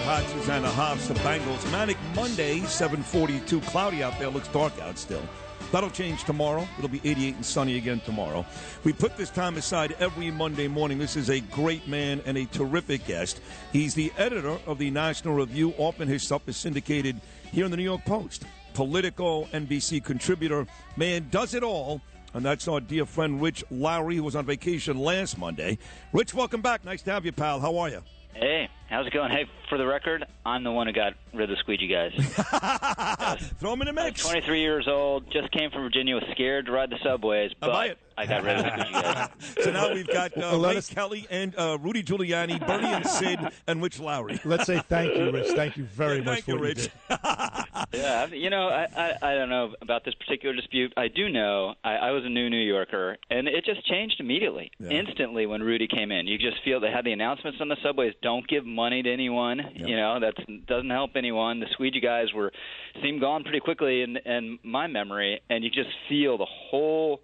Red Hot Susanna Hoffs, the Bangles. Manic Monday, 742. Cloudy out there. Looks dark out still. That'll change tomorrow. It'll be 88 and sunny again tomorrow. We put this time aside every Monday morning. This is a great man and a terrific guest. He's the editor of the National Review. Often his stuff is syndicated here in the New York Post. Political NBC contributor. Man does it all. And that's our dear friend Rich Lowry, who was on vacation last Monday. Rich, welcome back. Nice to have you, pal. How are you? Hey, how's it going? Hey, for the record, I'm the one who got rid of the squeegee guys. Throw him in the mix. 23 years old, just came from Virginia, was scared to ride the subways, but buy it. I got rid of the squeegee guys. So now we've got uh, Well, let us- Kelly and uh, Rudy Giuliani, Bernie and Sid, and Rich Lowry. Let's say thank you, Rich. Thank you very Yeah, much thank for you, what Rich. did. Yeah, you know, I, I I don't know about this particular dispute. I do know I, I was a new New Yorker, and it just changed immediately, instantly when Rudy came in. You just feel they had the announcements on the subways: "Don't give money to anyone." You know, that doesn't help anyone. The squeegee guys were seemed gone pretty quickly in in my memory, and you just feel the whole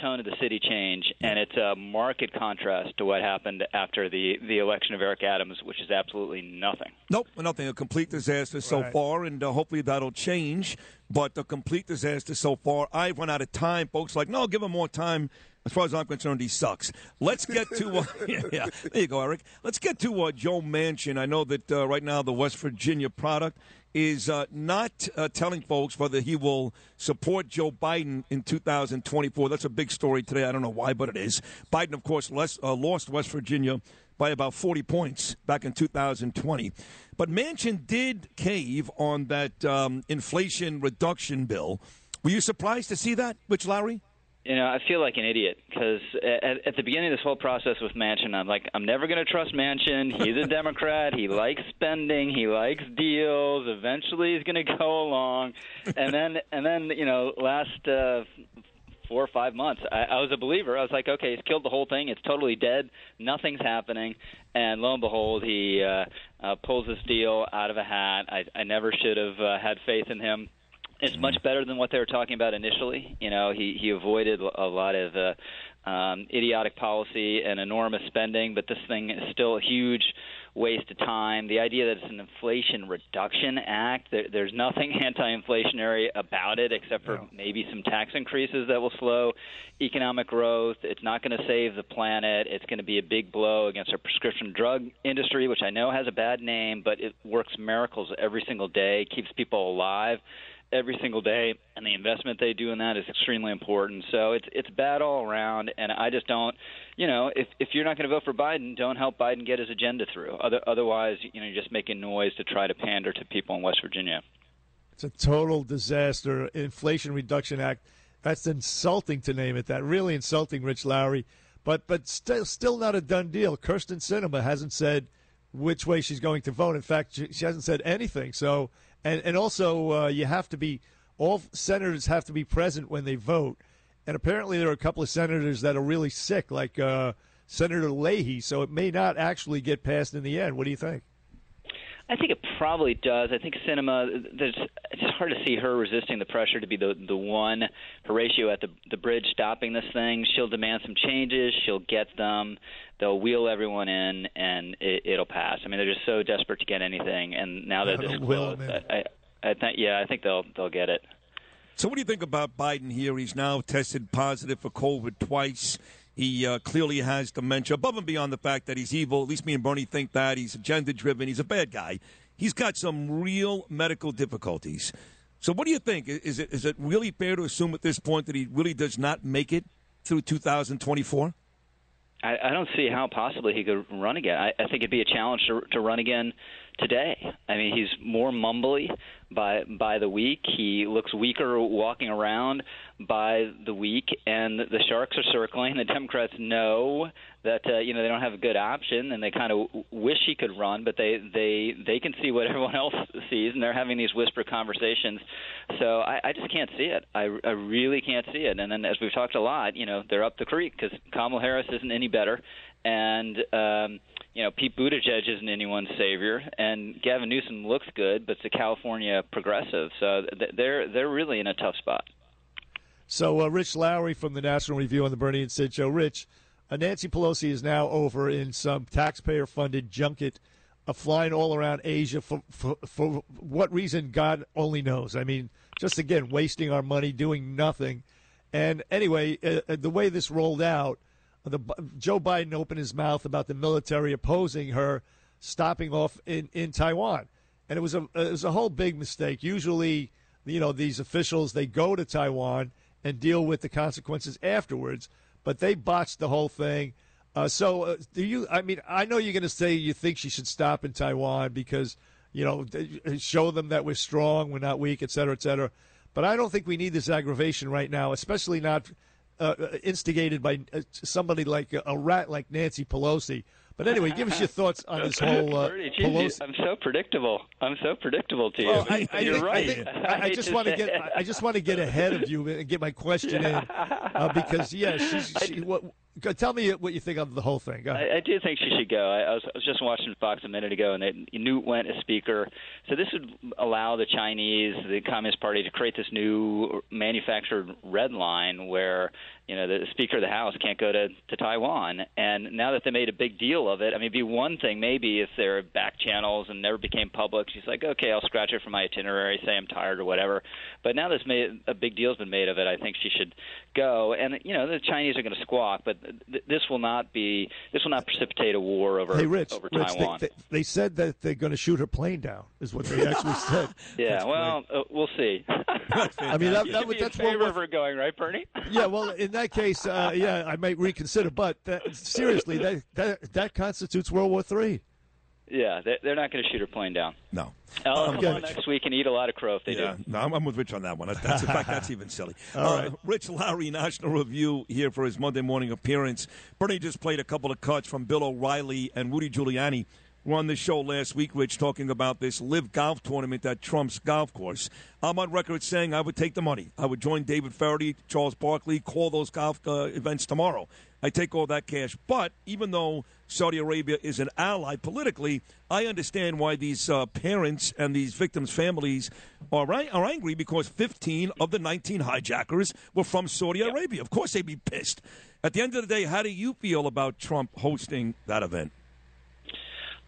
tone of the city change, and it's a marked contrast to what happened after the the election of Eric Adams, which is absolutely nothing. Nope, nothing. A complete disaster so Right. far, and uh, hopefully that'll change. But a complete disaster so far. I've run out of time. Folks like, no, give him more time. As far as I'm concerned, he sucks. Let's get to uh, yeah, yeah. There you go, Eric. Let's get to uh, Joe Manchin. I know that uh, right now the West Virginia product is uh, not uh, telling folks whether he will support Joe Biden in 2024. That's a big story today. I don't know why, but it is. Biden, of course, less, uh, lost West Virginia by about 40 points back in 2020. But Manchin did cave on that um, inflation reduction bill. Were you surprised to see that, Rich Lowry? You know, I feel like an idiot because at, at the beginning of this whole process with Manchin, I'm like, I'm never going to trust Manchin. He's a Democrat. He likes spending. He likes deals. Eventually, he's going to go along. And then, and then, you know, last uh, four or five months, I, I was a believer. I was like, okay, he's killed the whole thing. It's totally dead. Nothing's happening. And lo and behold, he uh, uh, pulls this deal out of a hat. I, I never should have uh, had faith in him it's much better than what they were talking about initially. You know, he he avoided a lot of uh, um, idiotic policy and enormous spending, but this thing is still a huge waste of time. The idea that it's an Inflation Reduction Act, there, there's nothing anti-inflationary about it except for maybe some tax increases that will slow economic growth. It's not going to save the planet. It's going to be a big blow against our prescription drug industry, which I know has a bad name, but it works miracles every single day, keeps people alive every single day, and the investment they do in that is extremely important. So it's it's bad all around, and I just don't, you know, if if you're not going to vote for Biden, don't help Biden get his agenda through. Other, otherwise, you know, you're just making noise to try to pander to people in West Virginia. It's a total disaster. Inflation Reduction Act. That's insulting to name it that. Really insulting, Rich Lowry. But but still still not a done deal. Kyrsten Sinema hasn't said which way she's going to vote. In fact, she, she hasn't said anything. So and and also uh, you have to be all senators have to be present when they vote. And apparently there are a couple of senators that are really sick, like uh, Senator Leahy. So it may not actually get passed in the end. What do you think? I think it probably does. I think Sinema. There's, it's hard to see her resisting the pressure to be the the one Horatio at the the bridge stopping this thing. She'll demand some changes. She'll get them. They'll wheel everyone in, and it, it'll pass. I mean, they're just so desperate to get anything, and now that Yeah, this they'll wheel close. I, I, I think yeah, I think they'll they'll get it. So, what do you think about Biden here? He's now tested positive for COVID twice. He uh, clearly has dementia, above and beyond the fact that he's evil. At least me and Bernie think that. He's agenda driven. He's a bad guy. He's got some real medical difficulties. So, what do you think? Is it is it really fair to assume at this point that he really does not make it through 2024? I, I don't see how possibly he could run again. I, I think it'd be a challenge to, to run again today. I mean, he's more mumbly by by the week. He looks weaker walking around by the week, and the sharks are circling. The Democrats know that uh, you know they don't have a good option, and they kind of wish he could run, but they they they can see what everyone else sees, and they're having these whisper conversations. So I, I just can't see it. I, I really can't see it. And then, as we've talked a lot, you know, they're up the creek because Kamala Harris isn't any better, and um, you know, Pete Buttigieg isn't anyone's savior, and Gavin Newsom looks good, but it's a California progressive, so th- they're they're really in a tough spot. So, uh, Rich Lowry from the National Review on the Bernie and Sid Show. Rich, uh, Nancy Pelosi is now over in some taxpayer funded junket uh, flying all around Asia for, for for what reason God only knows. I mean, just again wasting our money doing nothing. And anyway, uh, uh the way this rolled out, the Joe Biden opened his mouth about the military opposing her stopping off in, in Taiwan, and it was a it was a whole big mistake. Usually, you know, these officials they go to Taiwan and deal with the consequences afterwards, but they botched the whole thing. Uh, so, uh, do you? I mean, I know you're going to say you think she should stop in Taiwan because you know show them that we're strong, we're not weak, et cetera, et cetera. But I don't think we need this aggravation right now, especially not uh, uh instigated by uh, somebody like a, a rat like Nancy Pelosi, but anyway, give us your thoughts on this whole uh, Pelosi. I'm so predictable. I'm so predictable to you. Well, I, I, You're I, right. I, I just want to get. I just want to get ahead of you and get my question in uh, because yeah, she's, she, what, Tell me what you think of the whole thing. I, I, do think she should go. I, I, was, I was just watching Fox a minute ago, and they, Newt went as speaker. So this would allow the Chinese, the Communist Party, to create this new manufactured red line where you know the Speaker of the House can't go to to Taiwan. And now that they made a big deal of it, I mean, it'd be one thing maybe if there are back channels and never became public. She's like, okay, I'll scratch it from my itinerary, say I'm tired or whatever. But now this made a big deal's been made of it. I think she should go. And you know the Chinese are going to squawk, but th- this will not be this will not precipitate a war over hey, Rich, over Rich, Taiwan. They, they, they, said that they're going to shoot her plane down. Is what they actually said. yeah, that's well, uh, we'll see. I mean, that, that, that's what we're, her going, right, Bernie? yeah, well, in that case, uh, yeah, I might reconsider. But that, seriously, that, that that constitutes World War Three. Yeah, they're not going to shoot her plane down. No. I'll come on next week and eat a lot of crow if they yeah, do. No, I'm with Rich on that one. That's in fact that's even silly. All uh, right. Rich Lowry, National Review, here for his Monday morning appearance. Bernie just played a couple of cuts from Bill O'Reilly and Woody Giuliani. Were on this show last week, Rich, talking about this live golf tournament at Trump's golf course. I'm on record saying I would take the money. I would join David Feherty, Charles Barkley, call those golf uh, events tomorrow. I take all that cash. But even though Saudi Arabia is an ally politically, I understand why these uh, parents and these victims' families are, are angry because 15 of the 19 hijackers were from Saudi. Arabia. Of course, they'd be pissed. At the end of the day, how do you feel about Trump hosting that event?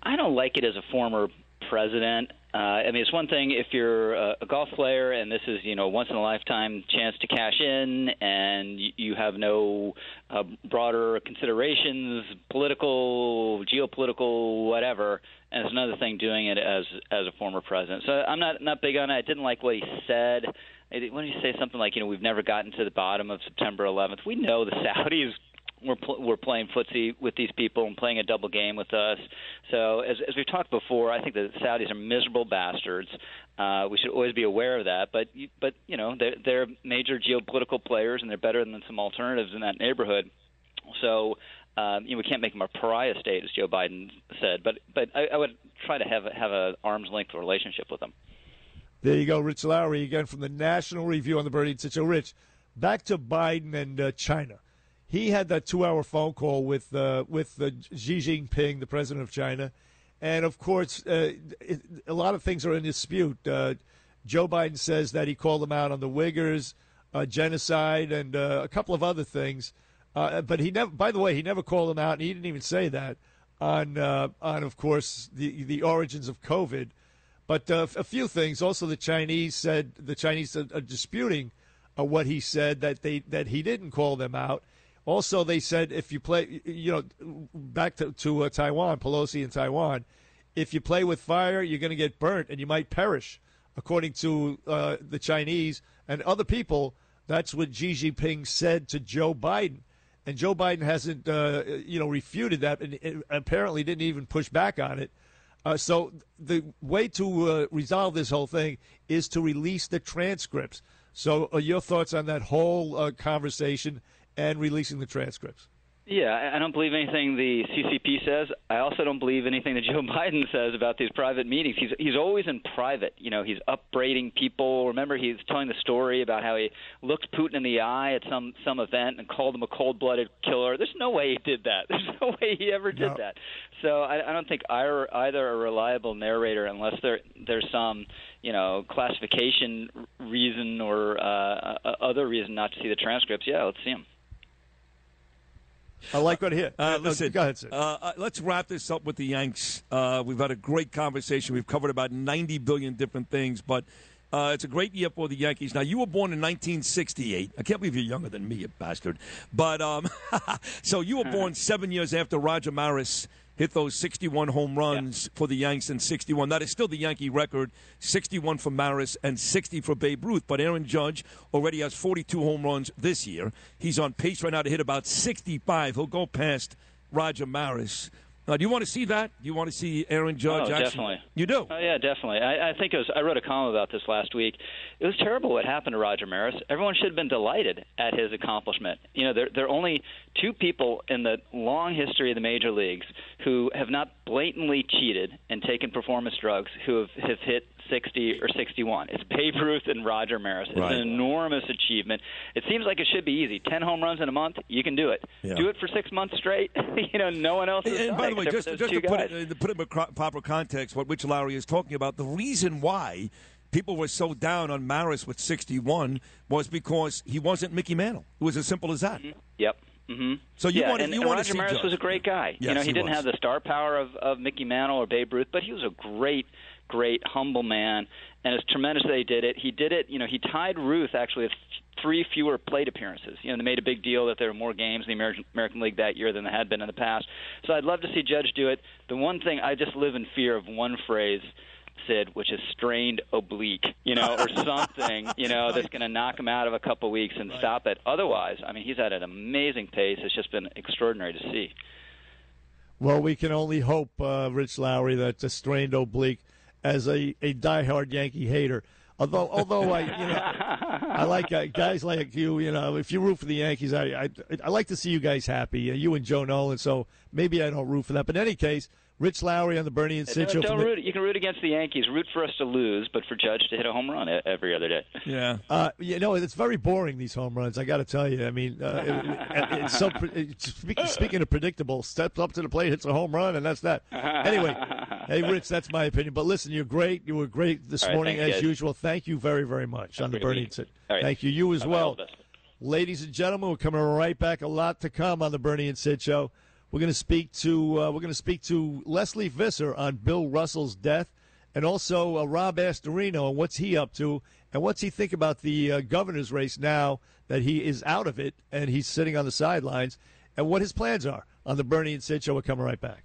I don't like it as a former president. Uh, I mean, it's one thing if you're a, a golf player and this is, you know, once in a lifetime chance to cash in, and you, you have no uh, broader considerations, political, geopolitical, whatever. And it's another thing doing it as as a former president. So I'm not not big on it. I didn't like what he said. When you say something like, you know, we've never gotten to the bottom of September 11th, we know the Saudis we're pl- we're playing footsie with these people and playing a double game with us. So as as we've talked before, I think the Saudis are miserable bastards. Uh, we should always be aware of that. But but you know they're, they're major geopolitical players and they're better than some alternatives in that neighborhood. So. Um, you know, we can't make them a pariah state, as Joe Biden said, but but I, I would try to have have a arm's length relationship with them. There you go, Rich Lowry again from the National Review on the Bernie So, Rich, back to Biden and uh, China he had that two-hour phone call with uh, with uh, Xi Jinping, the president of China, and of course, uh, it, a lot of things are in dispute. Uh, Joe Biden says that he called them out on the Uyghurs, uh, genocide, and uh, a couple of other things. but he never. By the way, he never called them out, and he didn't even say that on on, of course, the the origins of COVID. But a few things. Also, the Chinese said the Chinese are, are disputing what he said that they that he didn't call them out also, they said if you play, you know, back to, to uh, Taiwan, Pelosi in Taiwan, if you play with fire, you're going to get burnt and you might perish, according to uh, the Chinese and other people. That's what Xi Jinping said to Joe Biden. And Joe Biden hasn't, uh, you know, refuted that and apparently didn't even push back on it. Uh, so the way to uh, resolve this whole thing is to release the transcripts. So, uh, your thoughts on that whole uh, conversation and releasing the transcripts. Yeah, I don't believe anything the CCP says. I also don't believe anything that Joe Biden says about these private meetings. He's he's always in private. You know, he's upbraiding people. Remember, he's telling the story about how he looked Putin in the eye at some some event and called him a cold-blooded killer. There's no way he did that. There's no way he ever did no. that. So I, I don't think either, either a reliable narrator, unless there there's some you know classification reason or uh, other reason not to see the transcripts. Yeah, let's see them. I like what I hear. Uh, listen, go ahead, sir. Uh, uh, let's wrap this up with the Yanks. Uh, we've had a great conversation. We've covered about 90 billion different things, but uh, it's a great year for the Yankees. Now, you were born in 1968. I can't believe you're younger than me, you bastard. But um, so you were born seven years after Roger Maris hit those 61 home runs yeah. for the Yanks in 61. That is still the Yankee record 61 for Maris and 60 for Babe Ruth. But Aaron Judge already has 42 home runs this year. He's on pace right now to hit about 65. He'll go past Roger Maris. Uh, do you want to see that? Do you want to see Aaron Judge? Oh, actually? definitely. You do? Oh, yeah, definitely. I, I think it was. I wrote a column about this last week. It was terrible what happened to Roger Maris. Everyone should have been delighted at his accomplishment. You know, there there are only two people in the long history of the major leagues who have not blatantly cheated and taken performance drugs who have, have hit 60 or 61. It's Babe Ruth and Roger Maris. It's right. an enormous achievement. It seems like it should be easy. 10 home runs in a month, you can do it. Yeah. Do it for six months straight. you know, no one else has and, by the way, just, just to put it, to put it in proper context, what Rich Lowry is talking about, the reason why people were so down on Maris with 61 was because he wasn't Mickey Mantle. It was as simple as that. Mm-hmm. Yep. Mm-hmm. So you yeah, want and, you and want Roger to see Maris Judge. was a great guy. Yes, you know, he, he didn't was. have the star power of, of Mickey Mantle or Babe Ruth, but he was a great, great, humble man. And it's tremendous that he did it. He did it. You know, he tied Ruth actually with three fewer plate appearances. You know, they made a big deal that there were more games in the American, American League that year than there had been in the past. So I'd love to see Judge do it. The one thing I just live in fear of one phrase. Sid, which is strained oblique, you know, or something, you know, that's going to knock him out of a couple weeks and Right. stop it. Otherwise, I mean, he's at an amazing pace. It's just been extraordinary to see. Well, we can only hope, uh, Rich Lowry, that the strained oblique, as a, a diehard Yankee hater. Although, although I, you know, I like uh, guys like you. You know, if you root for the Yankees, I, I, I like to see you guys happy. Uh, you and Joe Nolan. So maybe I don't root for that. But in any case, Rich Lowry on the Bernie and Sid No, show. don't from the- root. You can root against the Yankees. Root for us to lose, but for Judge to hit a home run every other day. Yeah. Uh, you know, it's very boring these home runs. I got to tell you. I mean, uh, it, it- it's so. pre- It's, speaking of predictable, steps up to the plate, hits a home run, and that's that. Anyway, hey, Rich, that's my opinion. But listen, you're great. You were great this right, morning as guys. usual. Thank you very, very much Have on the Bernie and Sid. Thank you. You as Bye-bye. well. All the best. Ladies and gentlemen, we're coming right back. A lot to come on the Bernie and Sid show. We're going to speak to uh, we're going to speak to Lesley Visser on Bill Russell's death, and also uh, Rob Astorino and what's he up to, and what's he think about the uh, governor's race now that he is out of it and he's sitting on the sidelines, and what his plans are on the Bernie and Sid show. We're coming right back.